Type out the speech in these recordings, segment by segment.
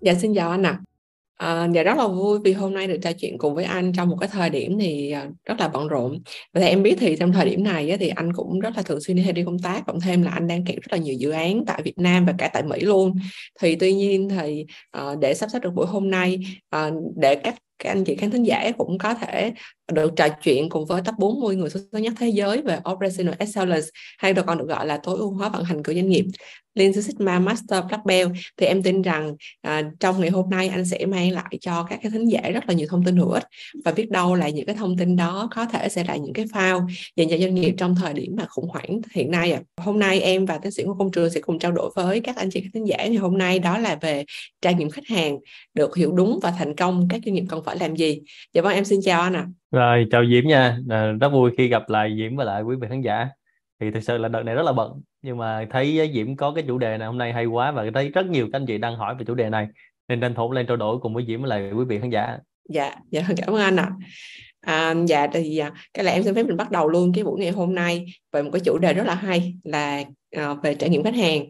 Dạ xin chào anh ạ. À, dạ rất là vui vì hôm nay được trò chuyện cùng với anh trong một cái thời điểm thì à, rất là bận rộn. Và em biết thì trong thời điểm này á, thì anh cũng rất là thường xuyên đi đi công tác, cộng thêm là anh đang kẹt rất là nhiều dự án tại Việt Nam và cả tại Mỹ luôn. Thì tuy nhiên thì ờ, để sắp xếp được buổi hôm nay để các các anh chị khán thính giả cũng có thể được trò chuyện cùng với top 40 người xuất sắc nhất thế giới về Operational Excellence hay được còn được gọi là tối ưu hóa vận hành của doanh nghiệp Lean Six Sigma Master Black Belt thì em tin rằng à, trong ngày hôm nay anh sẽ mang lại cho các cái thính giả rất là nhiều thông tin hữu ích và biết đâu là những cái thông tin đó có thể sẽ là những cái phao dành cho doanh nghiệp trong thời điểm mà khủng hoảng hiện nay à. Hôm nay em và tiến sĩ của công trường sẽ cùng trao đổi với các anh chị các thính giả ngày hôm nay đó là về trải nghiệm khách hàng được hiểu đúng và thành công các doanh nghiệp cần phải làm gì. Dạ vâng em xin chào anh ạ. À. Rồi chào Diễm nha, à, rất vui khi gặp lại Diễm và lại quý vị khán giả. Thì thực sự là đợt này rất là bận nhưng mà thấy Diễm có cái chủ đề này hôm nay hay quá và thấy rất nhiều các anh chị đang hỏi về chủ đề này nên tranh thủ lên trao đổi cùng với Diễm và lại quý vị khán giả. Dạ, dạ cảm ơn anh ạ. À. dạ thì à, cái là em xin phép mình bắt đầu luôn cái buổi ngày hôm nay về một cái chủ đề rất là hay là à, về trải nghiệm khách hàng.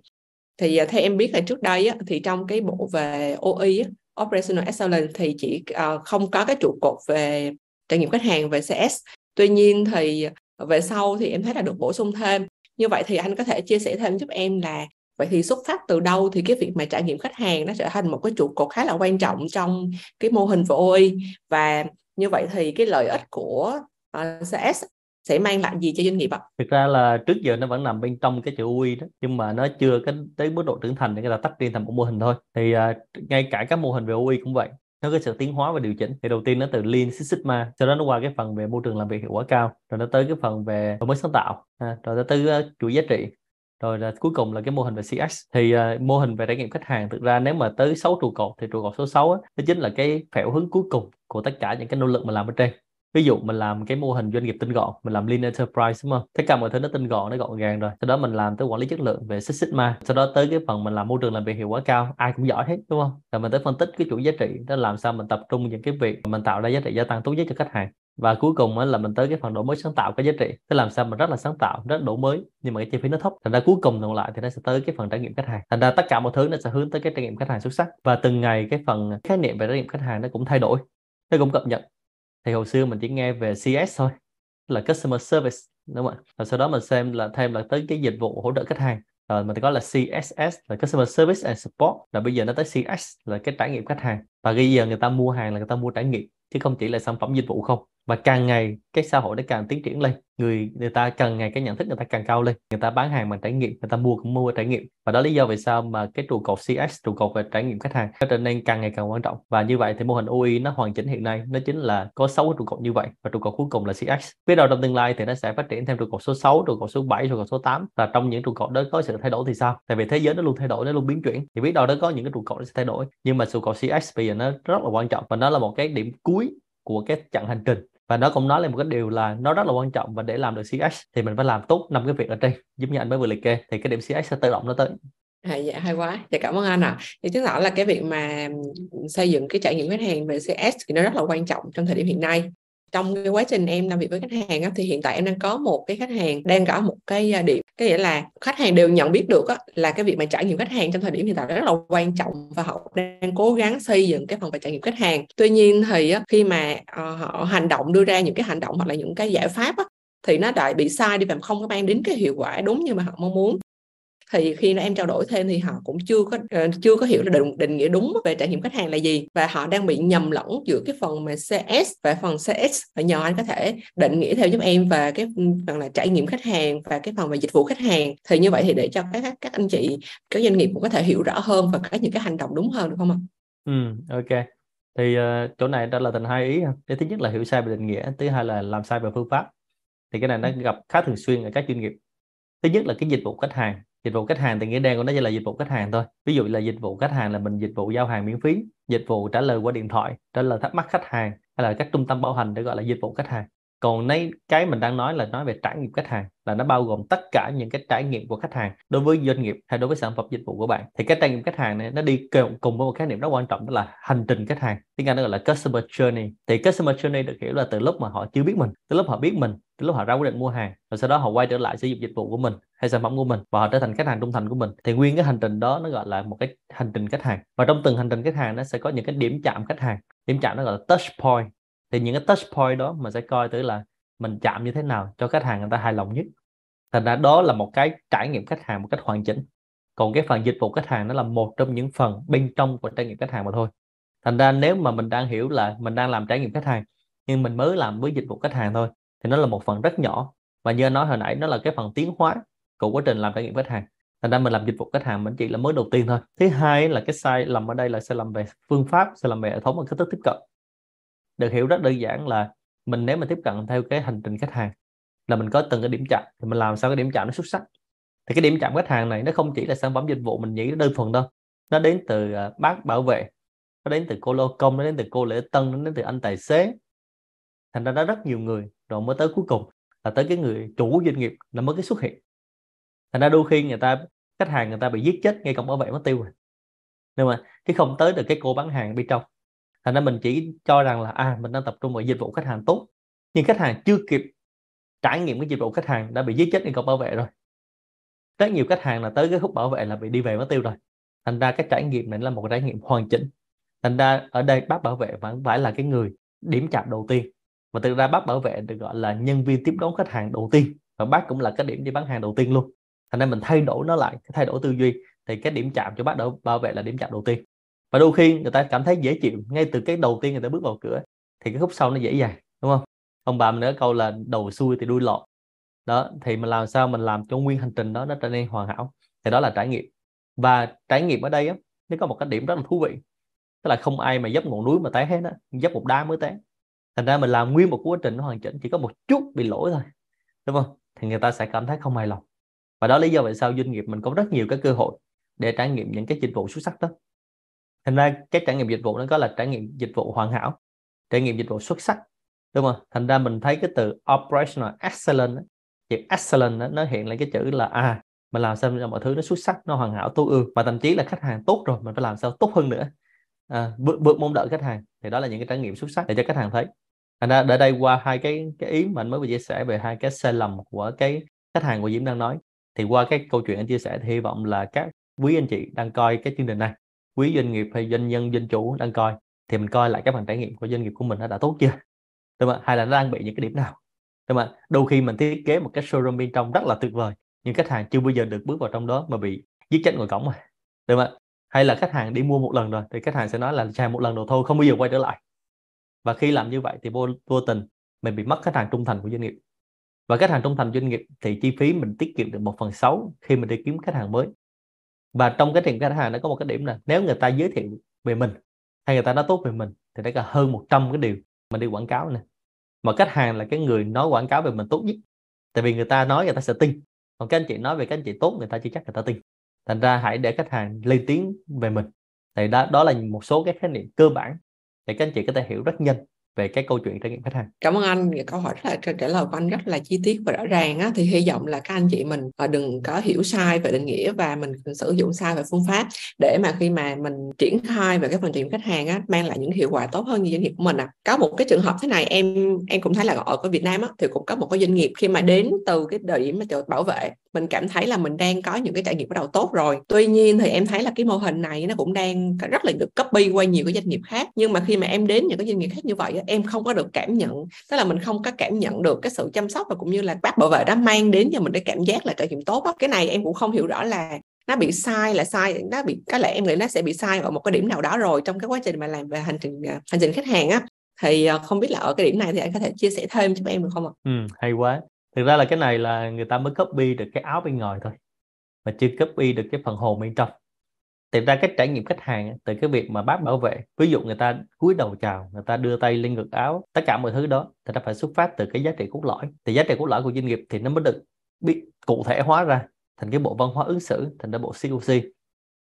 Thì à, theo em biết là trước đây á, thì trong cái bộ về OI á, Operational Excellence thì chỉ uh, không có cái trụ cột về trải nghiệm khách hàng về CS tuy nhiên thì ờ, về sau thì em thấy là được bổ sung thêm như vậy thì anh có thể chia sẻ thêm giúp em là vậy thì xuất phát từ đâu thì cái việc mà trải nghiệm khách hàng nó trở thành một cái trụ cột khá là quan trọng trong cái mô hình về OI và như vậy thì cái lợi ích của ờ, uh, CS sẽ mang lại gì cho doanh nghiệp ạ? Thực ra là trước giờ nó vẫn nằm bên trong cái chữ UI đó nhưng mà nó chưa cái tới mức độ trưởng thành để người ta tách riêng thành một mô hình thôi. Thì uh, ngay cả các mô hình về UI cũng vậy nó có sự tiến hóa và điều chỉnh. Thì đầu tiên nó từ Lean Six Sigma sau đó nó qua cái phần về môi trường làm việc hiệu quả cao rồi nó tới cái phần về đổi mới sáng tạo ha. rồi nó tới uh, chuỗi giá trị. Rồi là cuối cùng là cái mô hình về CX thì uh, mô hình về trải nghiệm khách hàng thực ra nếu mà tới 6 trụ cột thì trụ cột số 6 á, nó chính là cái phẻo hướng cuối cùng của tất cả những cái nỗ lực mà làm ở trên ví dụ mình làm cái mô hình doanh nghiệp tinh gọn, mình làm lean enterprise, đúng không? Tất cả mọi thứ nó tinh gọn, nó gọn gàng rồi. Sau đó mình làm tới quản lý chất lượng về Six Sigma. Sau đó tới cái phần mình làm môi trường làm việc hiệu quả cao, ai cũng giỏi hết, đúng không? Rồi mình tới phân tích cái chuỗi giá trị, đó làm sao mình tập trung những cái việc mình tạo ra giá trị gia tăng tốt nhất cho khách hàng. Và cuối cùng là mình tới cái phần đổi mới sáng tạo cái giá trị, tức làm sao mình rất là sáng tạo, rất đổi mới, nhưng mà cái chi phí nó thấp. Thành ra cuối cùng còn lại thì nó sẽ tới cái phần trải nghiệm khách hàng. Thành ra tất cả mọi thứ nó sẽ hướng tới cái trải nghiệm khách hàng xuất sắc. Và từng ngày cái phần khái niệm về trải nghiệm khách hàng nó cũng thay đổi. Nó cũng cập nhật thì hồi xưa mình chỉ nghe về CS thôi, là customer service, đúng không ạ? Sau đó mình xem là thêm là tới cái dịch vụ hỗ trợ khách hàng. Rồi mình có là CSS là customer service and support, là bây giờ nó tới CS là cái trải nghiệm khách hàng. Và bây giờ người ta mua hàng là người ta mua trải nghiệm, chứ không chỉ là sản phẩm dịch vụ không và càng ngày cái xã hội nó càng tiến triển lên người người ta càng ngày cái nhận thức người ta càng cao lên người ta bán hàng bằng trải nghiệm người ta mua cũng mua trải nghiệm và đó lý do vì sao mà cái trụ cột CS trụ cột về trải nghiệm khách hàng nó trở nên càng ngày càng quan trọng và như vậy thì mô hình UI nó hoàn chỉnh hiện nay nó chính là có 6 trụ cột như vậy và trụ cột cuối cùng là CX biết đâu trong tương lai thì nó sẽ phát triển thêm trụ cột số 6 trụ cột số 7 trụ cột số 8 và trong những trụ cột đó có sự thay đổi thì sao tại vì thế giới nó luôn thay đổi nó luôn biến chuyển thì biết đâu đó có những cái trụ cột nó sẽ thay đổi nhưng mà trụ cột CX bây giờ nó rất là quan trọng và nó là một cái điểm cuối của cái chặng hành trình và nó cũng nói lên một cái điều là nó rất là quan trọng và để làm được CX thì mình phải làm tốt năm cái việc ở trên giống như anh mới vừa liệt kê. Thì cái điểm CX sẽ tự động nó tới. À, dạ hay quá. Dạ cảm ơn anh ạ. À. thì chứng tỏ là cái việc mà xây dựng cái trải nghiệm khách hàng về CS thì nó rất là quan trọng trong thời điểm hiện nay trong cái quá trình em làm việc với khách hàng á, thì hiện tại em đang có một cái khách hàng đang có một cái à, điểm. Cái nghĩa là khách hàng đều nhận biết được á, là cái việc mà trải nghiệm khách hàng trong thời điểm hiện tại rất là quan trọng và họ đang cố gắng xây dựng cái phần về trải nghiệm khách hàng. Tuy nhiên thì á, khi mà uh, họ hành động đưa ra những cái hành động hoặc là những cái giải pháp á, thì nó lại bị sai đi và không có mang đến cái hiệu quả đúng như mà họ mong muốn thì khi em trao đổi thêm thì họ cũng chưa có uh, chưa có hiểu định, định nghĩa đúng về trải nghiệm khách hàng là gì. Và họ đang bị nhầm lẫn giữa cái phần mà CS và phần CS và nhờ anh có thể định nghĩa theo giúp em về cái phần là trải nghiệm khách hàng và cái phần về dịch vụ khách hàng. Thì như vậy thì để cho các các anh chị các doanh nghiệp cũng có thể hiểu rõ hơn và có những cái hành động đúng hơn được không ạ? Ừ, ok. Thì uh, chỗ này đó là thành hai ý cái thứ nhất là hiểu sai về định nghĩa thứ hai là làm sai về phương pháp. Thì cái này nó ừ. gặp khá thường xuyên ở các doanh nghiệp. Thứ nhất là cái dịch vụ khách hàng dịch vụ khách hàng thì nghĩa đen của nó chỉ là dịch vụ khách hàng thôi. Ví dụ là dịch vụ khách hàng là mình dịch vụ giao hàng miễn phí dịch vụ trả lời qua điện thoại trả lời thắc mắc khách hàng hay là các trung tâm bảo hành để gọi là dịch vụ khách hàng. Còn nay cái mình đang nói là nói về trải nghiệm khách hàng là nó bao gồm tất cả những cái trải nghiệm của khách hàng đối với doanh nghiệp hay đối với sản phẩm dịch vụ của bạn. Thì cái trải nghiệm khách hàng này nó đi cùng, cùng với một khái niệm rất quan trọng đó là hành trình khách hàng tiếng anh nó gọi là customer journey. Thì customer journey được hiểu là từ lúc mà họ chưa biết mình từ lúc họ biết mình từ lúc họ ra quyết định mua hàng rồi sau đó họ quay trở lại sử dụng dịch vụ của mình hay sản phẩm của mình và họ trở thành khách hàng trung thành của mình, thì nguyên cái hành trình đó nó gọi là một cái hành trình khách hàng. Và trong từng hành trình khách hàng nó sẽ có những cái điểm chạm khách hàng. Điểm chạm nó gọi là touch point. Thì những cái touch point đó mình sẽ coi tới là mình chạm như thế nào cho khách hàng người ta hài lòng nhất. Thành ra đó là một cái trải nghiệm khách hàng một cách hoàn chỉnh. Còn cái phần dịch vụ khách hàng nó là một trong những phần bên trong của trải nghiệm khách hàng mà thôi. Thành ra nếu mà mình đang hiểu là mình đang làm trải nghiệm khách hàng, nhưng mình mới làm với dịch vụ khách hàng thôi, thì nó là một phần rất nhỏ. Và như anh nói hồi nãy, nó là cái phần tiến hóa của quá trình làm trải nghiệm khách hàng. Thành ra mình làm dịch vụ khách hàng mình chỉ là mới đầu tiên thôi. Thứ hai là cái sai lầm ở đây là sai lầm về phương pháp sai lầm về hệ thống và cách thức tiếp cận. Được hiểu rất đơn giản là mình nếu mà tiếp cận theo cái hành trình khách hàng là mình có từng cái điểm chạm, thì mình làm sao cái điểm chạm nó xuất sắc. Thì cái điểm chạm khách hàng này nó không chỉ là sản phẩm dịch vụ mình nghĩ đơn thuần đâu. Nó đến từ à, bác bảo vệ, nó đến từ cô lô công, nó đến từ cô lễ tân, nó đến từ anh tài xế. Thành ra nó rất nhiều người rồi mới tới cuối cùng là tới cái người chủ doanh nghiệp là mới cái xuất hiện thành ra đôi khi người ta, khách hàng người ta bị giết chết ngay cổng bảo vệ mất tiêu rồi. Nhưng mà cái không tới được cái cô bán hàng bên trong. Thành ra mình chỉ cho rằng là à mình đang tập trung vào dịch vụ khách hàng tốt. Nhưng khách hàng chưa kịp trải nghiệm cái dịch vụ khách hàng đã bị giết chết ngay cổng bảo vệ rồi. Rất nhiều khách hàng là tới cái khúc bảo vệ là bị đi về mất tiêu rồi. Thành ra cái trải nghiệm này là một trải nghiệm hoàn chỉnh. Thành ra ở đây bác bảo vệ vẫn phải là cái người điểm chạm đầu tiên. Và thực ra bác bảo vệ được gọi là nhân viên tiếp đón khách hàng đầu tiên. Và bác cũng là cái điểm đi bán hàng đầu tiên luôn thành nên mình thay đổi nó lại thay đổi tư duy. Thì cái điểm chạm cho bác đầu bảo vệ là điểm chạm đầu tiên. Và đôi khi người ta cảm thấy dễ chịu ngay từ cái đầu tiên người ta bước vào cửa, thì cái khúc sau nó dễ dàng, đúng không? Ông bà mình nói câu là đầu xuôi thì đuôi lọt đó, thì mình làm sao mình làm cho nguyên hành trình đó nó trở nên hoàn hảo. Thì đó là trải nghiệm. Và trải nghiệm ở đây á, nó có một cái điểm rất là thú vị. Tức là không ai mà dấp ngọn núi mà té hết á dấp một đá mới té. Thành ra mình làm nguyên một quá trình nó hoàn chỉnh, chỉ có một chút bị lỗi thôi, đúng không? Thì người ta sẽ cảm thấy không hài lòng và đó lý do tại sao doanh nghiệp mình có rất nhiều cái cơ hội để trải nghiệm những cái dịch vụ xuất sắc đó. Thành ra cái trải nghiệm dịch vụ nó có là trải nghiệm dịch vụ hoàn hảo trải nghiệm dịch vụ xuất sắc đúng không? Thành ra mình thấy cái từ operational excellence chữ excellent nó hiện lên cái chữ là à mình làm sao cho mọi thứ nó xuất sắc nó hoàn hảo tối ưu. Và thậm chí là khách hàng tốt rồi mình phải làm sao tốt hơn nữa. À, vượt, vượt mong đợi khách hàng. Thì đó là những cái trải nghiệm xuất sắc để cho khách hàng thấy. Thành ra để đây qua hai cái cái ý mà anh mới vừa chia sẻ về hai cái sai lầm của cái khách hàng của Diễm đang nói thì qua cái câu chuyện anh chia sẻ thì hy vọng là các quý anh chị đang coi cái chương trình này quý doanh nghiệp hay doanh nhân doanh chủ đang coi thì mình coi lại cái phần trải nghiệm của doanh nghiệp của mình nó đã tốt chưa đúng không? hay là nó đang bị những cái điểm nào đúng không? đôi khi mình thiết kế một cái showroom bên trong rất là tuyệt vời nhưng khách hàng chưa bao giờ được bước vào trong đó mà bị giết chết ngoài cổng mà đúng không? hay là khách hàng đi mua một lần rồi thì khách hàng sẽ nói là xài một lần rồi thôi không bao giờ quay trở lại và khi làm như vậy thì vô, vô tình mình bị mất khách hàng trung thành của doanh nghiệp và khách hàng trung thành doanh nghiệp thì chi phí mình tiết kiệm được một phần sáu khi mình đi kiếm khách hàng mới. Và trong cái trình khách hàng nó có một cái điểm là nếu người ta giới thiệu về mình hay người ta nói tốt về mình thì đấy là hơn 100 cái điều mình đi quảng cáo này. Mà khách hàng là cái người nói quảng cáo về mình tốt nhất. Tại vì người ta nói người ta sẽ tin. Còn các anh chị nói về các anh chị tốt, người ta chưa chắc người ta tin. Thành ra hãy để khách hàng lên tiếng về mình. Thì đó đó là một số cái khái niệm cơ bản để các anh chị có thể hiểu rất nhanh về cái câu chuyện trải nghiệm khách hàng. Cảm ơn anh. Câu hỏi rất là trả lời của anh rất là chi tiết và rõ ràng á, thì hy vọng là các anh chị mình ờ, đừng có hiểu sai về định nghĩa và mình sử dụng sai về phương pháp để mà khi mà mình triển khai về cái phần trải nghiệm khách hàng á, mang lại những hiệu quả tốt hơn như doanh nghiệp của mình à có một cái trường hợp thế này em em cũng thấy là ở Việt Nam á, thì cũng có một cái doanh nghiệp khi mà đến từ cái thời điểm mà bảo vệ mình cảm thấy là mình đang có những cái trải nghiệm bắt đầu tốt rồi. Tuy nhiên thì em thấy là cái mô hình này nó cũng đang rất là được copy qua nhiều cái doanh nghiệp khác. Nhưng mà khi mà em đến những cái doanh nghiệp khác như vậy em không có được cảm nhận tức là mình không có cảm nhận được cái sự chăm sóc và cũng như là bác bảo vệ đó mang đến cho mình cái cảm giác là trải nghiệm tốt đó. cái này em cũng không hiểu rõ là nó bị sai là sai nó bị có lẽ em nghĩ nó sẽ bị sai ở một cái điểm nào đó rồi trong cái quá trình mà làm về hành trình à, hành trình khách hàng á thì à, không biết là ở cái điểm này thì anh có thể chia sẻ thêm cho em được không ạ? Ừ, hay quá thực ra là cái này là người ta mới copy được cái áo bên ngoài thôi mà chưa copy được cái phần hồn bên trong thì ra cái trải nghiệm khách hàng từ cái việc mà bác bảo vệ. Ví dụ người ta cúi đầu chào, người ta đưa tay lên ngực áo, tất cả mọi thứ đó thì nó phải xuất phát từ cái giá trị cốt lõi. Thì giá trị cốt lõi của doanh nghiệp thì nó mới được bị cụ thể hóa ra thành cái bộ văn hóa ứng xử, thành cái bộ COC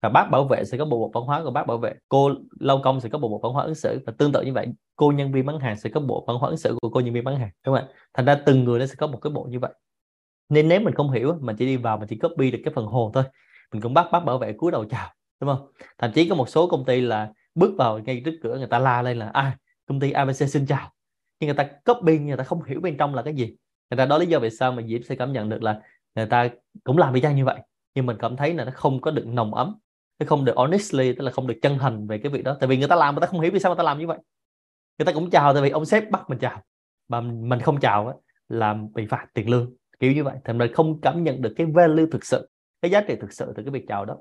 và bác bảo vệ sẽ có bộ văn hóa của bác bảo vệ. Cô lao công sẽ có bộ văn hóa ứng xử và tương tự như vậy. Cô nhân viên bán hàng sẽ có bộ văn hóa ứng xử của cô nhân viên bán hàng, đúng không ạ? Thành ra từng người nó sẽ có một cái bộ như vậy. Nên nếu mình không hiểu mình chỉ đi vào, mình chỉ copy được cái phần hồn thôi. Mình cũng bắt bác bảo vệ cúi đầu chào đúng không? Thậm chí có một số công ty là bước vào ngay trước cửa người ta la lên là à công ty ABC xin chào. Nhưng người ta copy người ta không hiểu bên trong là cái gì. Người ta đó lý do vì sao mà Diễm sẽ cảm nhận được là người ta cũng làm y chang như vậy. Nhưng mình cảm thấy là nó không có được nồng ấm. Nó không được honestly, tức là không được chân thành về cái việc đó. Tại vì người ta làm, người ta không hiểu vì sao người ta làm như vậy. Người ta cũng chào tại vì ông sếp bắt mình chào. Mà mình không chào á, là bị phạt tiền lương. Kiểu như vậy. Thì mình không cảm nhận được cái value thực sự, cái giá trị thực sự từ cái việc chào đó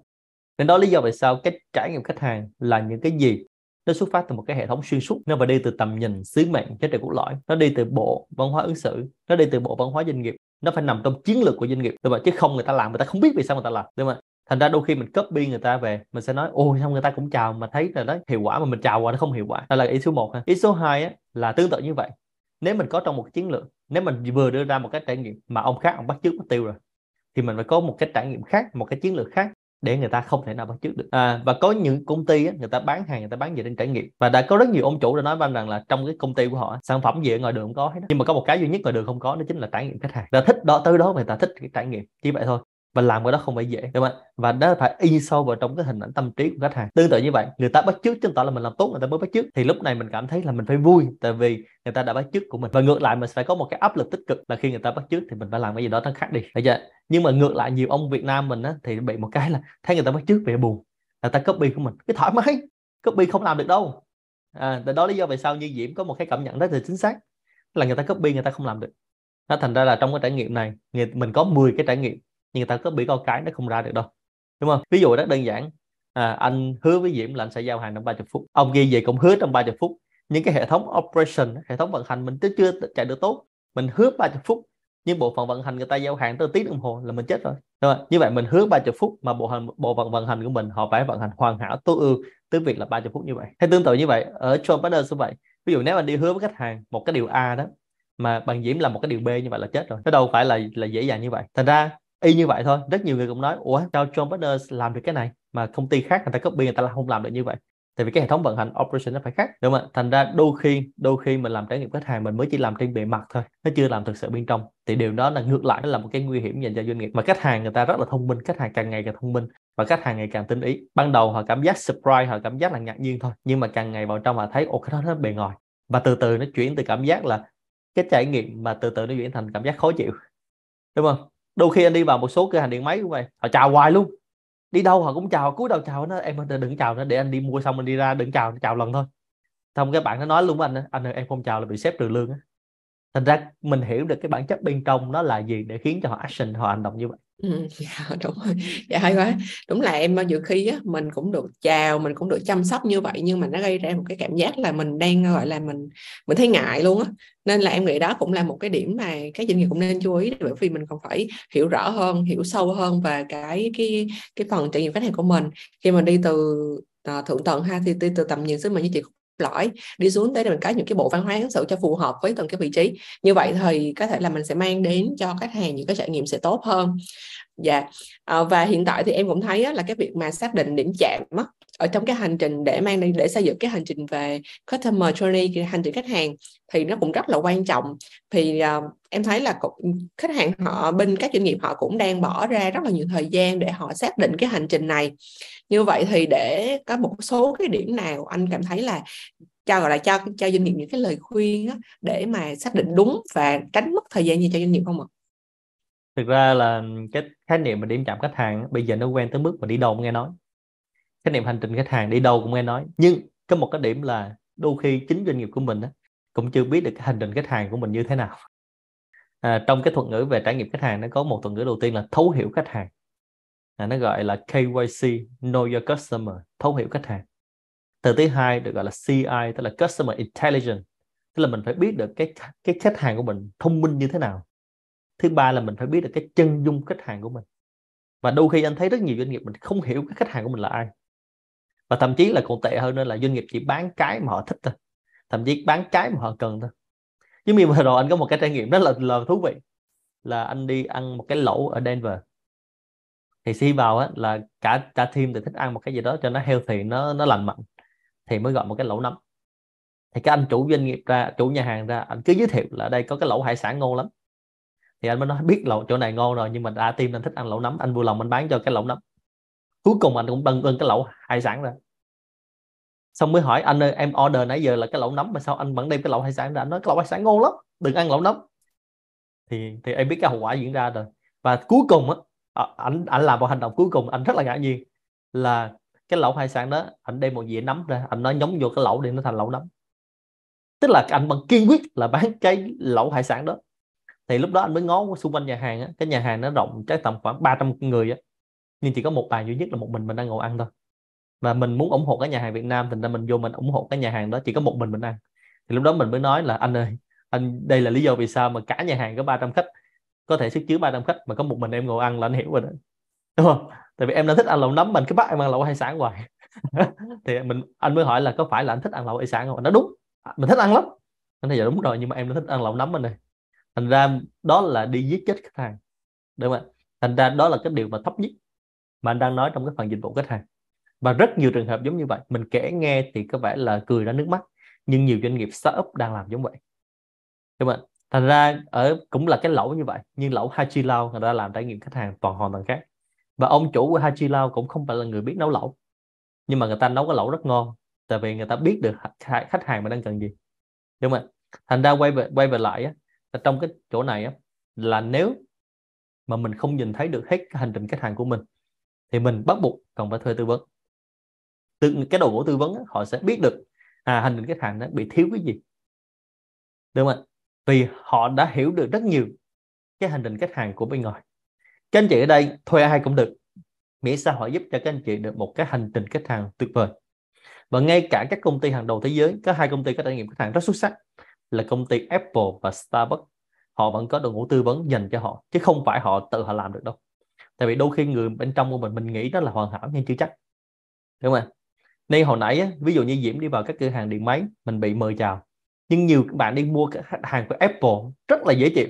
nên đó lý do vì sao cái trải nghiệm khách hàng là những cái gì? Nó xuất phát từ một cái hệ thống xuyên suốt nó phải đi từ tầm nhìn sứ mệnh giá trị cốt lõi. Nó đi từ bộ văn hóa ứng xử nó đi từ bộ văn hóa doanh nghiệp. Nó phải nằm trong chiến lược của doanh nghiệp. Đúng không? chứ không người ta làm người ta không biết vì sao người ta làm. Đúng không thành ra đôi khi mình copy người ta về mình sẽ nói ôi xong người ta cũng chào mà thấy là đó hiệu quả mà mình chào qua nó không hiệu quả. Đó là ý số 1 ha. Ý số 2 á, là tương tự như vậy. Nếu mình có trong một chiến lược nếu mình vừa đưa ra một cái trải nghiệm mà ông khác ông bắt chước mất tiêu rồi thì mình phải có một cái trải nghiệm khác một cái chiến lược khác để người ta không thể nào bắt chước được. À, và có những công ty á, người ta bán hàng người ta bán gì trên trải nghiệm và đã có rất nhiều ông chủ đã nói với anh rằng là trong cái công ty của họ sản phẩm gì ở ngoài đường không có hết đó. nhưng mà có một cái duy nhất ngoài đường không có đó chính là trải nghiệm khách hàng. Người ta thích đó tới đó người ta thích cái trải nghiệm. Chỉ vậy thôi và làm cái đó không phải dễ. Đúng không và đó phải in sâu vào trong cái hình ảnh tâm trí của khách hàng. Tương tự như vậy người ta bắt chước chứng tỏ là mình làm tốt người ta mới bắt chước. Thì lúc này mình cảm thấy là mình phải vui tại vì người ta đã bắt chước của mình. Và ngược lại mình phải có một cái áp lực tích cực là khi người ta bắt chước thì mình phải làm cái gì đó nó khác đi. Bây giờ nhưng mà ngược lại nhiều ông Việt Nam mình á, thì bị một cái là thấy người ta bắt chước về buồn. Người ta copy của mình. Cái thoải mái. Copy không làm được đâu. À, đó lý do vì sao như Diễm có một cái cảm nhận rất là chính xác. Là người ta copy người ta không làm được. Nó thành ra là trong cái trải nghiệm này mình có 10 cái trải nghiệm nhưng người ta có bị có cái nó không ra được đâu. Đúng không? Ví dụ rất đơn giản. À, anh hứa với Diễm là anh sẽ giao hàng trong 30 phút. Ông ghi về cũng hứa trong 30 phút. Nhưng cái hệ thống operation hệ thống vận hành mình chưa chạy được tốt mình hứa 30 phút. Nhưng bộ phận vận hành người ta giao hàng tới tiếng đồng hồ là mình chết rồi. Đúng không? như vậy mình hứa 30 phút mà bộ hành bộ phận vận hành của mình họ phải vận hành hoàn hảo tối ưu tới việc là 30 phút như vậy. Hay tương tự như vậy ở John Partners cũng vậy. Ví dụ nếu anh đi hứa với khách hàng một cái điều A đó mà bằng diễm là một cái điều B như vậy là chết rồi. Nó đâu phải là là dễ dàng như vậy. Thành ra y như vậy thôi. Rất nhiều người cũng nói, ủa, sao John Partners làm được cái này mà công ty khác người ta copy người ta không làm được như vậy? Tại vì cái hệ thống vận hành operation nó phải khác, đúng không ạ? Thành ra đôi khi đôi khi mình làm trải nghiệm khách hàng mình mới chỉ làm trên bề mặt thôi, nó chưa làm thực sự bên trong. Thì điều đó là ngược lại, nó là một cái nguy hiểm dành cho doanh nghiệp. Mà khách hàng người ta rất là thông minh, khách hàng càng ngày càng thông minh và khách hàng ngày càng tinh ý. Ban đầu họ cảm giác surprise, họ cảm giác là ngạc nhiên thôi, nhưng mà càng ngày vào trong họ thấy, ồ, cái đó nó bề ngoài. Và từ từ nó chuyển từ cảm giác là cái trải nghiệm mà từ từ nó chuyển thành cảm giác khó chịu, đúng không? Đôi khi anh đi vào một số cửa hàng điện máy cũng vậy họ chào hoài luôn. Đi đâu họ cũng chào cúi đầu chào nó em đừng chào nó để anh đi mua xong anh đi ra đừng chào chào lần thôi. Xong cái bạn nó nói luôn với anh anh ơi, em không chào là bị xếp trừ lương á thành ra mình hiểu được cái bản chất bên trong nó là gì để khiến cho họ action họ hành động như vậy. Ừ, dạ, đúng rồi. Dạ hay quá. Đúng là em ờ, nhiều khi á mình cũng được chào mình cũng được chăm sóc như vậy nhưng mà nó gây ra một cái cảm giác là mình đang gọi là mình mình thấy ngại luôn á. Nên là em nghĩ đó cũng là một cái điểm mà các doanh nghiệp cũng nên chú ý bởi vì mình còn phải hiểu rõ hơn hiểu sâu hơn về cái cái cái phần trải nghiệm khách hàng của mình. Khi mà đi từ uh, thượng tầng ha thì từ tầm nhìn sức mình như chị lõi đi xuống tới để mình có những cái bộ văn hóa ứng xử cho phù hợp với từng cái vị trí. Như vậy thì có thể là mình sẽ mang đến cho khách hàng những cái trải nghiệm sẽ tốt hơn dạ. À, và hiện tại thì em cũng thấy á, là cái việc mà xác định điểm chạm á, ở trong cái hành trình để mang đi để xây dựng cái hành trình về customer journey cái hành trình khách hàng thì nó cũng rất là quan trọng. Thì uh, em thấy là khách hàng họ bên các doanh nghiệp họ cũng đang bỏ ra rất là nhiều thời gian để họ xác định cái hành trình này. Như vậy thì để có một số cái điểm nào anh cảm thấy là cho gọi là cho cho doanh nghiệp những cái lời khuyên á, để mà xác định đúng và tránh mất thời gian như cho doanh nghiệp không ạ? Thực ra là cái khái niệm mà điểm chạm khách hàng bây giờ nó quen tới mức mà đi đâu cũng nghe nói. Khái niệm hành trình khách hàng đi đâu cũng nghe nói. Nhưng có một cái điểm là đôi khi chính doanh nghiệp của mình đó, cũng chưa biết được cái hành trình khách hàng của mình như thế nào. À, trong cái thuật ngữ về trải nghiệm khách hàng nó có một thuật ngữ đầu tiên là thấu hiểu khách hàng. À, nó gọi là KYC Know Your Customer thấu hiểu khách hàng. Từ thứ hai được gọi là CI tức là Customer Intelligence. Tức là mình phải biết được cái cái khách hàng của mình thông minh như thế nào thứ ba là mình phải biết được cái chân dung khách hàng của mình. Và đôi khi anh thấy rất nhiều doanh nghiệp mình không hiểu cái khách hàng của mình là ai. Và thậm chí là còn tệ hơn nữa là doanh nghiệp chỉ bán cái mà họ thích thôi. Thậm chí bán cái mà họ cần thôi. Giống như vừa rồi anh có một cái trải nghiệm rất là, là thú vị. Là anh đi ăn một cái lẩu ở Denver. Thì khi vào á, là cả cả team thì thích ăn một cái gì đó cho nó healthy nó nó lành mạnh. Thì mới gọi một cái lẩu nấm. Thì cái anh chủ doanh nghiệp ra chủ nhà hàng ra anh cứ giới thiệu là đây có cái lẩu hải sản ngon lắm thì anh mới nói, biết lẩu, chỗ này ngon rồi, nhưng mà đã tim anh thích ăn lẩu nấm, anh vui lòng anh bán cho cái lẩu nấm. Cuối cùng anh cũng bưng bưng cái lẩu hải sản ra. Xong mới hỏi anh ơi, em order nãy giờ là cái lẩu nấm mà sao anh vẫn đem cái lẩu hải sản ra? Anh nói, cái lẩu hải sản ngon lắm, đừng ăn lẩu nấm. Thì thì em biết cái hậu quả diễn ra rồi. Và cuối cùng á à, ảnh ảnh làm một hành động cuối cùng anh rất là ngạc nhiên, là cái lẩu hải sản đó, anh đem một dĩa nấm ra, anh nói nhúng vô cái lẩu để nó thành lẩu nấm. Tức là anh bằng kiên quyết là bán cái lẩu hải sản đó thì lúc đó anh mới ngó xung quanh nhà hàng á, cái nhà hàng nó rộng trái tầm khoảng 300 người á. Nhưng chỉ có một bàn duy nhất là một mình mình đang ngồi ăn thôi. Và mình muốn ủng hộ cái nhà hàng Việt Nam thành ra mình vô mình ủng hộ cái nhà hàng đó chỉ có một mình mình ăn. Thì lúc đó mình mới nói là anh ơi anh đây là lý do vì sao mà cả nhà hàng có 300 khách. Có thể sức chứa 300 khách mà có một mình em ngồi ăn là anh hiểu rồi đó. Đúng không? Tại vì em đang thích ăn lẩu nấm mình cứ bắt em ăn lẩu hải sản hoài. Thì mình anh mới hỏi là có phải là anh thích ăn lẩu hải sản không? Nó đúng. Mình thích ăn lắm. Anh thấy giờ dạ đúng rồi nhưng mà em đã thích ăn lẩu nấm mình này thành ra đó là đi giết chết khách hàng. Đúng không ạ? Thành ra đó là cái điều mà thấp nhất mà anh đang nói trong cái phần dịch vụ khách hàng. Và rất nhiều trường hợp giống như vậy. Mình kể nghe thì có vẻ là cười ra nước mắt. Nhưng nhiều doanh nghiệp startup đang làm giống vậy. Đúng không ạ? Thành ra ở cũng là cái lẩu như vậy. Nhưng lẩu Hachi Lao người ta làm trải nghiệm khách hàng toàn hoàn toàn khác. Và ông chủ của Hachi Lao cũng không phải là người biết nấu lẩu. Nhưng mà người ta nấu cái lẩu rất ngon. Tại vì người ta biết được khách hàng mà đang cần gì. Đúng không ạ? Thành ra quay về quay về lại á, trong cái chỗ này á, là nếu mà mình không nhìn thấy được hết cái hành trình khách hàng của mình thì mình bắt buộc cần phải thuê tư vấn. Từ cái đầu gỗ tư vấn á, họ sẽ biết được à hành trình khách hàng nó bị thiếu cái gì. Đúng không ạ? Vì họ đã hiểu được rất nhiều cái hành trình khách hàng của bên ngoài. Các anh chị ở đây thuê ai cũng được. Miễn sao họ giúp cho các anh chị được một cái hành trình khách hàng tuyệt vời. Và ngay cả các công ty hàng đầu thế giới có hai công ty có trải nghiệm khách hàng rất xuất sắc là công ty Apple và Starbucks. Họ vẫn có đội ngũ tư vấn dành cho họ chứ không phải họ tự họ làm được đâu. Tại vì đôi khi người bên trong của mình mình nghĩ đó là hoàn hảo nhưng chưa chắc. Đúng không nên hồi nãy á, ví dụ như Diễm đi vào các cửa hàng điện máy mình bị mời chào. Nhưng nhiều bạn đi mua cái hàng của Apple rất là dễ chịu.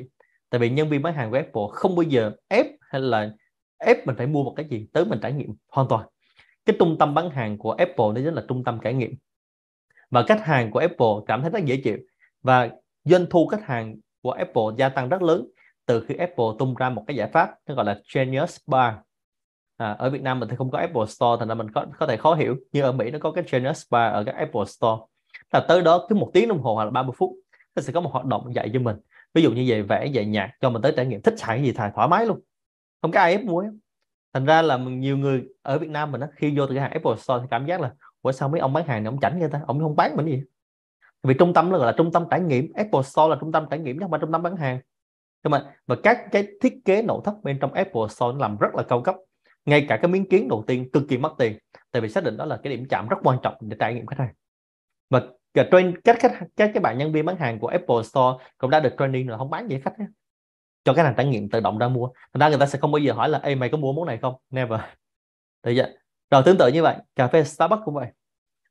Tại vì nhân viên bán hàng của Apple không bao giờ ép hay là ép mình phải mua một cái gì tới mình trải nghiệm hoàn toàn. Cái trung tâm bán hàng của Apple nó chính là trung tâm trải nghiệm. Và khách hàng của Apple cảm thấy rất dễ chịu và doanh thu khách hàng của Apple gia tăng rất lớn từ khi Apple tung ra một cái giải pháp nó gọi là Genius Bar. À, ở Việt Nam mình thì không có Apple Store thành ra mình có có thể khó hiểu. Nhưng ở Mỹ nó có cái Genius Bar ở các Apple Store. Là tới đó cứ một tiếng đồng hồ hoặc là 30 phút nó sẽ có một hoạt động dạy cho mình. Ví dụ như về vẽ dạy nhạc cho mình tới trải nghiệm. Thích xài gì thà thoải mái luôn. Không có ai ép mua. Thành ra là nhiều người ở Việt Nam mình đó, khi vô từ cái hàng Apple Store thì cảm giác là ủa sao mấy ông bán hàng này ông chảnh vậy ta? Ông không bán mình gì? Vì trung tâm nó gọi là trung tâm trải nghiệm, Apple Store là trung tâm trải nghiệm chứ không phải trung tâm bán hàng. Nhưng mà và các cái thiết kế nội thất bên trong Apple Store nó làm rất là cao cấp. Ngay cả cái miếng kiến đầu tiên cực kỳ mất tiền, tại vì xác định đó là cái điểm chạm rất quan trọng để trải nghiệm khách hàng. Và train các khách, các cái bạn nhân viên bán hàng của Apple Store cũng đã được training rồi không bán gì khách ấy. cho cái hàng trải nghiệm tự động ra mua. Thành ra người ta sẽ không bao giờ hỏi là, Ê, mày có mua món này không? Never. Được vậy, rồi tương tự như vậy, cà phê Starbucks cũng vậy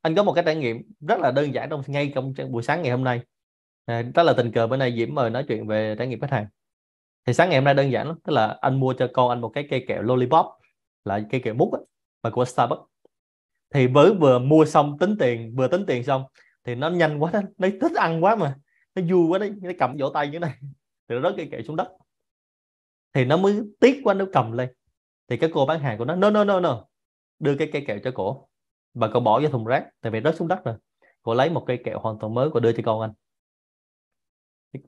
anh có một cái trải nghiệm rất là đơn giản trong ngay trong buổi sáng ngày hôm nay. À, đó là tình cờ bữa nay Diễm mời nói chuyện về trải nghiệm khách hàng. Thì sáng ngày hôm nay đơn giản lắm tức là anh mua cho con anh một cái cây kẹo lollipop là cây kẹo mút mà của Starbucks. Thì với vừa mua xong tính tiền vừa tính tiền xong thì nó nhanh quá đó nó thích ăn quá mà nó vui quá đấy nó cầm vỗ tay như thế này thì nó rớt cây kẹo xuống đất. Thì nó mới tiếc quá nó cầm lên. Thì cái cô bán hàng của nó no no no no đưa cái cây kẹo cho cổ và cậu bỏ vào thùng rác tại vì rớt xuống đất rồi. Cô lấy một cây kẹo hoàn toàn mới cô đưa cho con anh.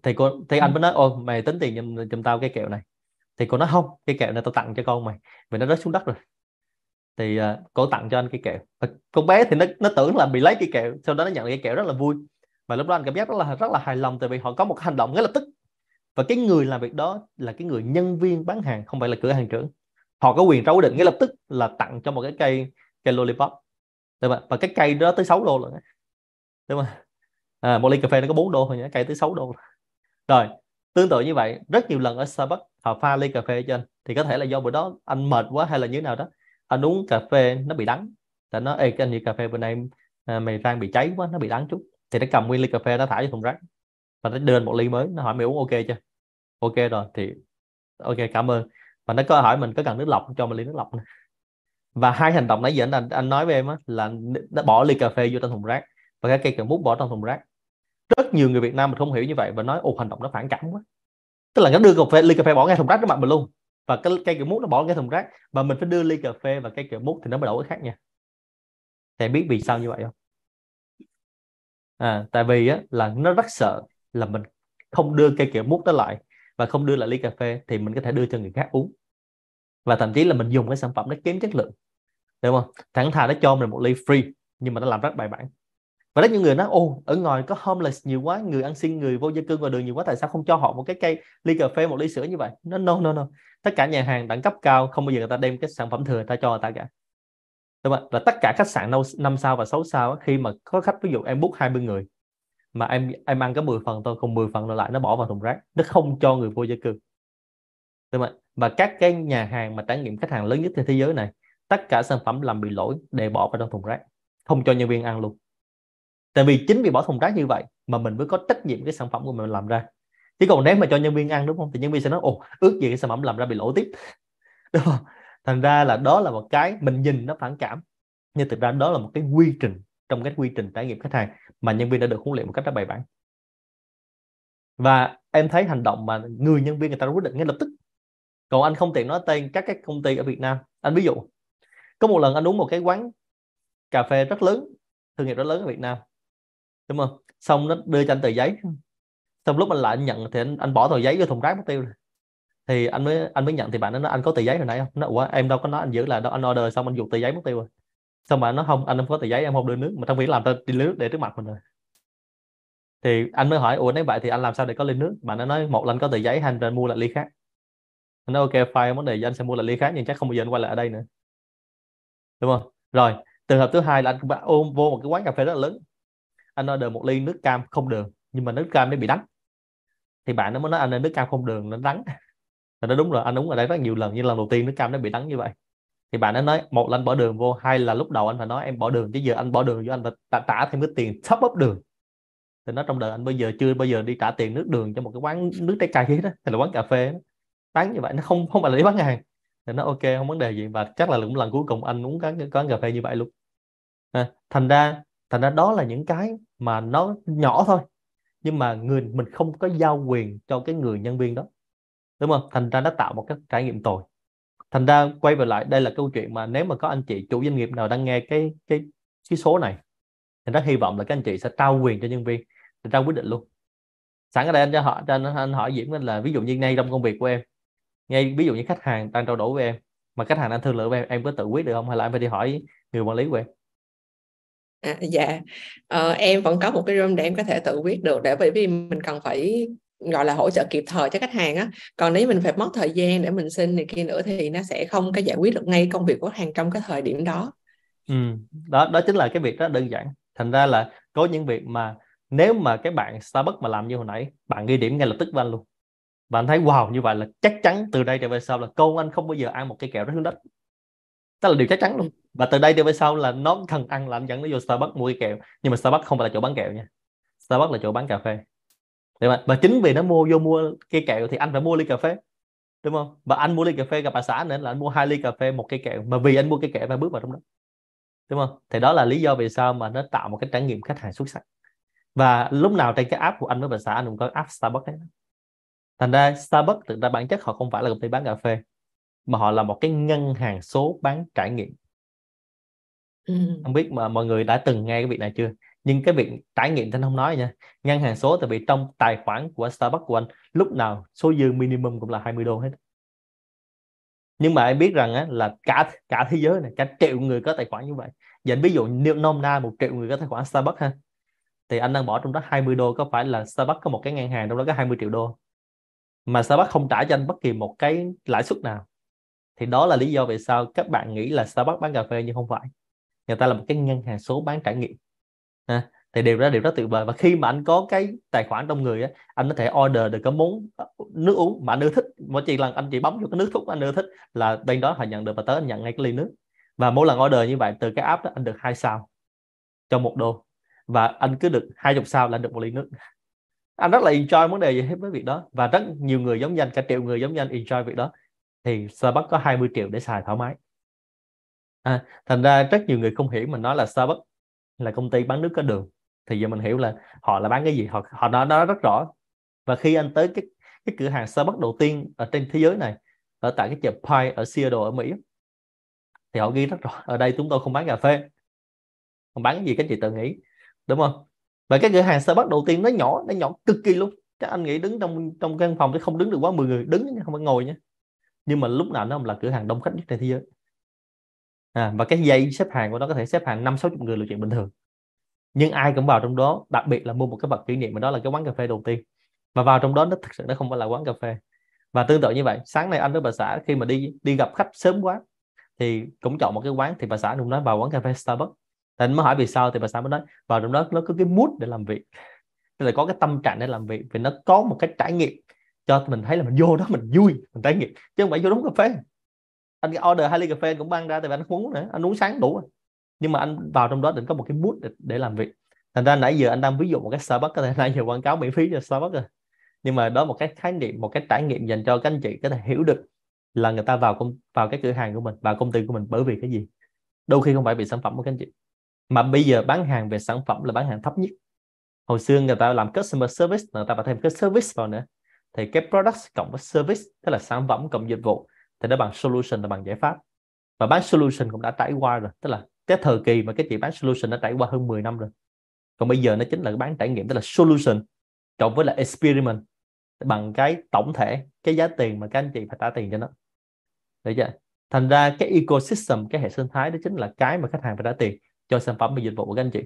Thì cô thì anh mới nói ôi mày tính tiền giùm, giùm tao cái kẹo này. Thì cô nói không cái kẹo này tao tặng cho con mày vì nó rớt xuống đất rồi. Thì uh, cô tặng cho anh cái kẹo. Và con bé thì nó nó tưởng là bị lấy cái kẹo sau đó nó nhận cái kẹo rất là vui. Và lúc đó anh cảm giác rất là rất là hài lòng tại vì họ có một hành động ngay lập tức. Và cái người làm việc đó là cái người nhân viên bán hàng không phải là cửa hàng trưởng. Họ có quyền ra quyết định ngay lập tức là tặng cho một cái cây cây lollipop đúng không? và cái cây đó tới 6 đô rồi đúng không? À, một ly cà phê nó có 4 đô thôi nhé cây tới 6 đô. Rồi tương tự như vậy rất nhiều lần ở Starbucks họ pha ly cà phê cho anh. Thì có thể là do bữa đó anh mệt quá hay là như thế nào đó anh uống cà phê nó bị đắng. Tại nó ê cái anh như cà phê bữa nay à, mày rang bị cháy quá nó bị đắng chút. Thì nó cầm nguyên ly cà phê nó thả vào thùng rác. Và nó đưa một ly mới nó hỏi mày uống ok chưa? Ok rồi. Thì ok cảm ơn. Và nó có hỏi mình có cần nước lọc cho mình ly nước lọc này và hai hành động nãy giờ anh anh nói với em á là nó bỏ ly cà phê vô trong thùng rác. Và cái cây kẹo mút bỏ trong thùng rác. Rất nhiều người Việt Nam mình không hiểu như vậy và nói ồ hành động nó phản cảm quá. Tức là nó đưa cà phê ly cà phê bỏ ngay thùng rác trước mặt mình luôn. Và cái cây kẹo mút nó bỏ ngay thùng rác. Và mình phải đưa ly cà phê và cây kẹo mút thì nó mới đổi khác nha. Thì biết vì sao như vậy không? À, tại vì á, là nó rất sợ là mình không đưa cây kẹo mút đó lại và không đưa lại ly cà phê thì mình có thể đưa cho người khác uống. Và thậm chí là mình dùng cái sản phẩm nó kém chất lượng đúng không? Thẳng thà nó cho mình một ly free, nhưng mà nó làm rất bài bản. Và rất nhiều người nói, ô, ở ngoài có homeless nhiều quá, người ăn xin người vô gia cư ngoài đường nhiều quá, tại sao không cho họ một cái cây ly cà phê, một ly sữa như vậy? Nó no no no. Tất cả nhà hàng đẳng cấp cao không bao giờ người ta đem cái sản phẩm thừa người ta cho người ta cả. Đúng không và tất cả khách sạn năm sao và 6 sao khi mà có khách, ví dụ em book 20 người, mà em em ăn có 10 phần thôi, còn 10 phần còn lại nó bỏ vào thùng rác, nó không cho người vô gia cư. Đúng không? và các cái nhà hàng mà trải nghiệm khách hàng lớn nhất trên thế giới này tất cả sản phẩm làm bị lỗi để bỏ vào trong thùng rác, không cho nhân viên ăn luôn. Tại vì chính vì bỏ thùng rác như vậy mà mình mới có trách nhiệm cái sản phẩm của mình làm ra. Chứ còn nếu mà cho nhân viên ăn, đúng không, thì nhân viên sẽ nói, ồ, ước gì cái sản phẩm làm ra bị lỗi tiếp. Đúng không? Thành ra là đó là một cái mình nhìn nó phản cảm, nhưng thực ra đó là một cái quy trình, trong cái quy trình trải nghiệm khách hàng mà nhân viên đã được huấn luyện một cách rất bài bản. Và em thấy hành động mà người nhân viên người ta quyết định ngay lập tức. Còn anh không tiện nói tên các cái công ty ở Việt Nam. Anh ví dụ có một lần anh uống một cái quán cà phê rất lớn thương hiệu rất lớn ở Việt Nam. Đúng không? Xong nó đưa cho anh tờ giấy. Xong lúc anh lại anh nhận thì anh, anh bỏ tờ giấy vô thùng rác mất tiêu rồi. Thì anh mới anh mới nhận thì bạn nó nói anh có tờ giấy hồi nãy không? Nó ủa em đâu có nói anh giữ là đâu anh order xong anh dùng tờ giấy mất tiêu rồi. Xong mà nó không anh không có tờ giấy em không đưa nước. Mà trong khi làm tao đi nước để trước mặt mình rồi. Thì anh mới hỏi ủa nếu vậy thì anh làm sao để có ly nước? Bạn nó nói một lần có tờ giấy hay anh mua lại ly khác. Anh nói ok file vấn đề gì anh sẽ mua lại ly khác nhưng chắc không bao giờ anh quay lại ở đây nữa đúng không? Rồi trường hợp thứ hai là anh ôm vô một cái quán cà phê rất là lớn. Anh order một ly nước cam không đường. Nhưng mà nước cam nó bị đắng thì bạn nó mới nói anh ơi nước cam không đường nó đắng Thì nó đúng rồi anh uống ở đây rất nhiều lần nhưng lần đầu tiên nước cam nó bị đắng như vậy. Thì bạn nó nói một là anh bỏ đường vô hai là lúc đầu anh phải nói em bỏ đường chứ giờ anh bỏ đường cho anh phải trả, trả thêm cái tiền top up đường. Thì nó trong đời anh bây giờ chưa bao giờ đi trả tiền nước đường cho một cái quán nước trái cây hết đó hay là quán cà phê đó. bán như vậy nó không không phải là đi bán hàng thì nó ok không vấn đề gì. Và chắc là cũng lần cuối cùng anh uống quán quán cà phê như vậy luôn. À, thành ra thành ra đó là những cái mà nó nhỏ thôi. Nhưng mà người mình không có giao quyền cho cái người nhân viên đó. Đúng không? Thành ra nó tạo một cái trải nghiệm tồi. Thành ra quay về lại đây là câu chuyện mà nếu mà có anh chị chủ doanh nghiệp nào đang nghe cái cái cái số này thì rất hy vọng là các anh chị sẽ trao quyền cho nhân viên để ra quyết định luôn. Sẵn ở đây anh cho họ cho anh, anh hỏi diễm là ví dụ như ngay trong công việc của em ngay ví dụ như khách hàng đang trao đổi với em mà khách hàng đang thương lượng với em em có tự quyết được không? Hay là em phải đi hỏi người quản lý của em? À, dạ. Ờ, em vẫn có một cái room để em có thể tự quyết được để bởi vì mình cần phải gọi là hỗ trợ kịp thời cho khách hàng á. Còn nếu mình phải mất thời gian để mình xin này kia nữa thì nó sẽ không có giải quyết được ngay công việc của khách hàng trong cái thời điểm đó. Ừ. đó đó chính là cái việc rất đơn giản. Thành ra là có những việc mà nếu mà cái bạn Starbucks mà làm như hồi nãy bạn ghi điểm ngay lập tức với anh luôn và anh thấy, wow, như vậy là chắc chắn từ đây trở về sau là con anh không bao giờ ăn một cây kẹo rất hướng đất. Đó là điều chắc chắn luôn. Và từ đây trở về sau là nó cần ăn là anh dẫn nó vô Starbucks mua cái kẹo. Nhưng mà Starbucks không phải là chỗ bán kẹo nha. Starbucks là chỗ bán cà phê. Đúng không? và chính vì nó mua vô mua cây kẹo thì anh phải mua ly cà phê. Đúng không? Và anh mua ly cà phê gặp bà xã nên là anh mua hai ly cà phê, một cây kẹo. Mà vì anh mua cây kẹo và bước vào trong đó. Đúng không? Thì đó là lý do vì sao mà nó tạo một cái trải nghiệm khách hàng xuất sắc. Và lúc nào trên cái app của anh với bà xã anh cũng có app Starbucks ấy thành ra Starbucks thực ra bản chất họ không phải là công ty bán cà phê mà họ là một cái ngân hàng số bán trải nghiệm. Ừ. không biết mà mọi người đã từng nghe cái việc này chưa? Nhưng cái việc trải nghiệm thì anh không nói nha. Ngân hàng số tại vì trong tài khoản của Starbucks của anh lúc nào số dư minimum cũng là 20 đô hết. Nhưng mà em biết rằng á, là cả cả thế giới này cả triệu người có tài khoản như vậy. Giờ ví dụ nếu nôm na một triệu người có tài khoản Starbucks ha thì anh đang bỏ trong đó 20 đô có phải là Starbucks có một cái ngân hàng trong đó có 20 triệu đô mà Starbucks không trả cho anh bất kỳ một cái lãi suất nào. Thì đó là lý do vì sao các bạn nghĩ là Starbucks bán cà phê nhưng không phải. Người ta là một cái ngân hàng số bán trải nghiệm. À, thì điều đó điều rất tuyệt vời. Và khi mà anh có cái tài khoản trong người á anh có thể order được cái món nước uống mà anh ưa thích. Mỗi chỉ lần anh chỉ bấm vô cái nước thuốc anh ưa thích là bên đó họ nhận được và tới anh nhận ngay cái ly nước. Và mỗi lần order như vậy từ cái app đó anh được hai sao cho một đô. Và anh cứ được hai chục sao là anh được một ly nước anh rất là enjoy vấn đề gì hết với việc đó. Và rất nhiều người giống như anh cả triệu người giống như anh enjoy việc đó. Thì Starbucks có 20 triệu để xài thoải mái. À, thành ra rất nhiều người không hiểu mình nói là Starbucks là công ty bán nước có đường. Thì giờ mình hiểu là họ là bán cái gì? Họ họ nói nó rất rõ. Và khi anh tới cái cái cửa hàng Starbucks đầu tiên ở trên thế giới này ở tại cái chợ Pie ở Seattle ở Mỹ thì họ ghi rất rõ ở đây chúng tôi không bán cà phê. Không bán cái gì? Các chị tự nghĩ. Đúng không? Và cái cửa hàng Starbucks đầu tiên nó nhỏ nó nhỏ cực kỳ luôn. Các anh nghĩ đứng trong trong căn phòng thì không đứng được quá 10 người. Đứng không phải ngồi nhé nhưng mà lúc nào nó là cửa hàng đông khách nhất trên thế giới. À, và cái dây xếp hàng của nó có thể xếp hàng năm sáu chục người là chuyện bình thường. Nhưng ai cũng vào trong đó đặc biệt là mua một cái vật kỷ niệm mà đó là cái quán cà phê đầu tiên. Và vào trong đó nó thực sự nó không phải là quán cà phê. Và tương tự như vậy sáng nay anh với bà xã khi mà đi đi gặp khách sớm quá thì cũng chọn một cái quán thì bà xã cũng nói vào quán cà phê Starbucks thì anh mới hỏi vì sao thì bà xã mới nói vào trong đó nó có cái mood để làm việc. Tức là có cái tâm trạng để làm việc vì nó có một cái trải nghiệm cho mình thấy là mình vô đó mình vui mình trải nghiệm chứ không phải vô đúng cà phê. Anh order hai ly cà phê cũng mang ra thì anh uống nữa anh uống sáng đủ rồi. Nhưng mà anh vào trong đó định có một cái mood để, để làm việc. Thành ra nãy giờ anh đang ví dụ một cái Starbucks có thể nãy giờ quảng cáo miễn phí cho Starbucks rồi. Nhưng mà đó một cái khái niệm một cái trải nghiệm dành cho các anh chị có thể hiểu được là người ta vào công vào cái cửa hàng của mình vào công ty của mình bởi vì cái gì. Đôi khi không phải vì sản phẩm của các anh chị mà bây giờ bán hàng về sản phẩm là bán hàng thấp nhất. Hồi xưa người ta làm customer service, người ta phải thêm cái service vào nữa. Thì cái product cộng với service, tức là sản phẩm cộng dịch vụ, thì nó bằng solution là bằng giải pháp. Và bán solution cũng đã trải qua rồi. Tức là cái thời kỳ mà cái chị bán solution đã trải qua hơn 10 năm rồi. Còn bây giờ nó chính là bán trải nghiệm, tức là solution cộng với là experiment bằng cái tổng thể, cái giá tiền mà các anh chị phải trả tiền cho nó. Được chưa? Thành ra cái ecosystem, cái hệ sinh thái đó chính là cái mà khách hàng phải trả tiền cho sản phẩm và dịch vụ của các anh chị.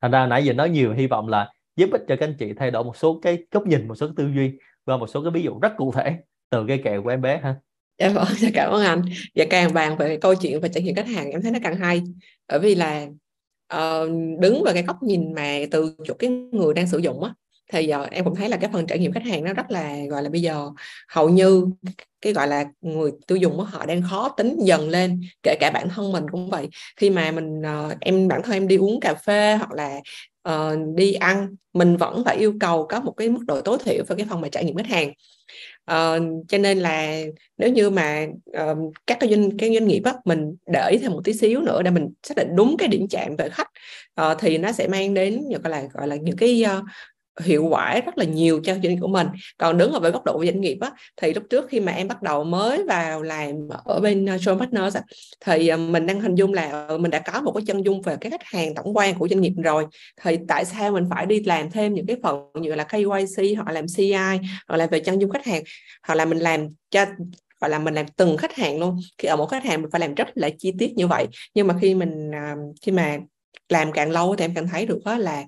Thành ra nãy giờ nói nhiều hy vọng là giúp ích cho các anh chị thay đổi một số cái góc nhìn một số cái tư duy và một số cái ví dụ rất cụ thể từ cái kẹo của em bé ha. Dạ vâng dạ cảm ơn anh. Và càng bàn về câu chuyện về trải nghiệm khách hàng em thấy nó càng hay. Bởi vì là uh, đứng vào cái góc nhìn mà từ chỗ cái người đang sử dụng á thì giờ em cũng thấy là cái phần trải nghiệm khách hàng nó rất là gọi là bây giờ hầu như cái gọi là người tiêu dùng của họ đang khó tính dần lên kể cả bản thân mình cũng vậy. Khi mà mình ờ, em bản thân em đi uống cà phê hoặc là uh, đi ăn mình vẫn phải yêu cầu có một cái mức độ tối thiểu về cái phần mà trải nghiệm khách hàng. Uh, cho nên là nếu như mà uh, các cái doanh cái doanh nghiệp á mình để ý thêm một tí xíu nữa để mình xác định đúng cái điểm chạm về khách uh, thì nó sẽ mang đến gọi là gọi là những cái uh, hiệu quả rất là nhiều cho doanh nghiệp của mình. Còn đứng ở với góc độ doanh nghiệp á, thì lúc trước khi mà em bắt đầu mới vào làm ở bên ờ, Show Partners á, thì ờ, mình đang hình dung là ờ, mình đã có một cái chân dung về cái khách hàng tổng quan của doanh nghiệp rồi. Thì tại sao mình phải đi làm thêm những cái phần như là KYC hoặc làm CI hoặc là về chân dung khách hàng hoặc là mình làm cho gọi là mình làm từng khách hàng luôn. Khi ở một khách hàng mình phải làm rất là chi tiết như vậy. Nhưng mà khi mình khi mà làm càng lâu thì em càng thấy được đó là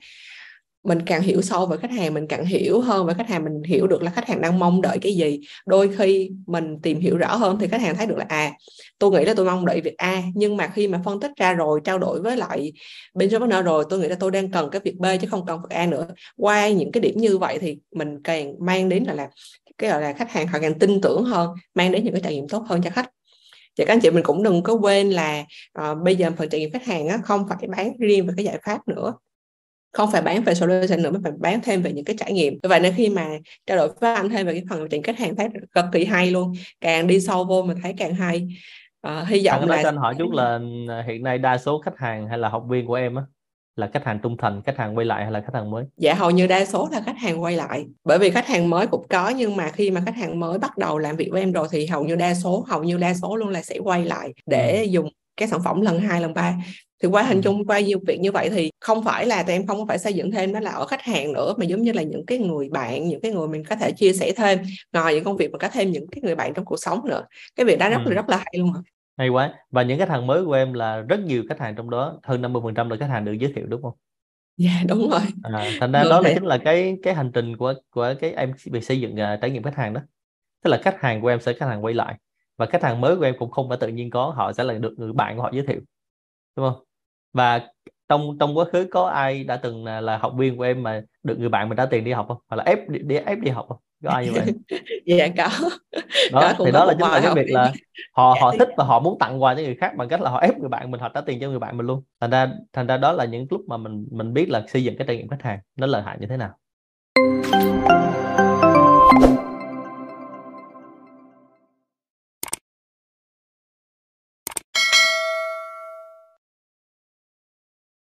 mình càng hiểu sâu về khách hàng mình càng hiểu hơn về khách hàng mình hiểu được là khách hàng đang mong đợi cái gì. Đôi khi mình tìm hiểu rõ hơn thì khách hàng thấy được là à tôi nghĩ là tôi mong đợi việc A nhưng mà khi mà phân tích ra rồi trao đổi với lại bên partner rồi tôi nghĩ là tôi đang cần cái việc B chứ không cần việc A nữa. Qua những cái điểm như vậy thì mình càng mang đến là là cái gọi là khách hàng họ càng tin tưởng hơn mang đến những cái trải nghiệm tốt hơn cho khách. Và các anh chị mình cũng đừng có quên là uh, bây giờ phần trải nghiệm khách hàng á, không phải bán riêng về cái giải pháp nữa không phải bán về solution nữa mà phải bán thêm về những cái trải nghiệm. Vậy nên khi mà trao đổi với anh thêm về cái phần trải khách hàng thấy cực kỳ hay luôn. Càng đi sâu vô mình thấy càng hay. À, hy vọng là anh hỏi chút là hiện nay đa số khách hàng hay là học viên của em á là khách hàng trung thành khách hàng quay lại hay là khách hàng mới? Dạ hầu như đa số là khách hàng quay lại. Bởi vì khách hàng mới cũng có nhưng mà khi mà khách hàng mới bắt đầu làm việc với em rồi thì hầu như đa số hầu như đa số luôn là sẽ quay lại để ừ. dùng cái sản phẩm lần hai lần ba thì qua hình chung qua nhiều việc như vậy thì không phải là tụi em không phải xây dựng thêm đó là ở khách hàng nữa mà giống như là những cái người bạn những cái người mình có thể chia sẻ thêm ngoài những công việc mà có thêm những cái người bạn trong cuộc sống nữa. Cái việc đó rất ừ. là rất là hay luôn ạ. Hay quá. Và những khách hàng mới của em là rất nhiều khách hàng trong đó hơn 50 phần trăm là khách hàng được giới thiệu đúng không? Dạ yeah, đúng rồi. À, thành ra đó là chính là cái cái hành trình của của cái em bị xây dựng uh, trải nghiệm khách hàng đó. Tức là khách hàng của em sẽ khách hàng quay lại và khách hàng mới của em cũng không phải tự nhiên có họ sẽ là được người bạn của họ giới thiệu đúng không và trong trong quá khứ có ai đã từng là, là học viên của em mà được người bạn mình trả tiền đi học không? Hoặc là ép đi, đi ép đi học không? Có ai như vậy dạ có. Đó có, thì đó là chính là cái việc là họ họ thích và họ muốn tặng quà cho người khác bằng cách là họ ép người bạn mình họ trả tiền cho người bạn mình luôn. Thành ra thành ra đó là những lúc mà mình mình biết là xây dựng cái trải nghiệm khách hàng nó lợi hại như thế nào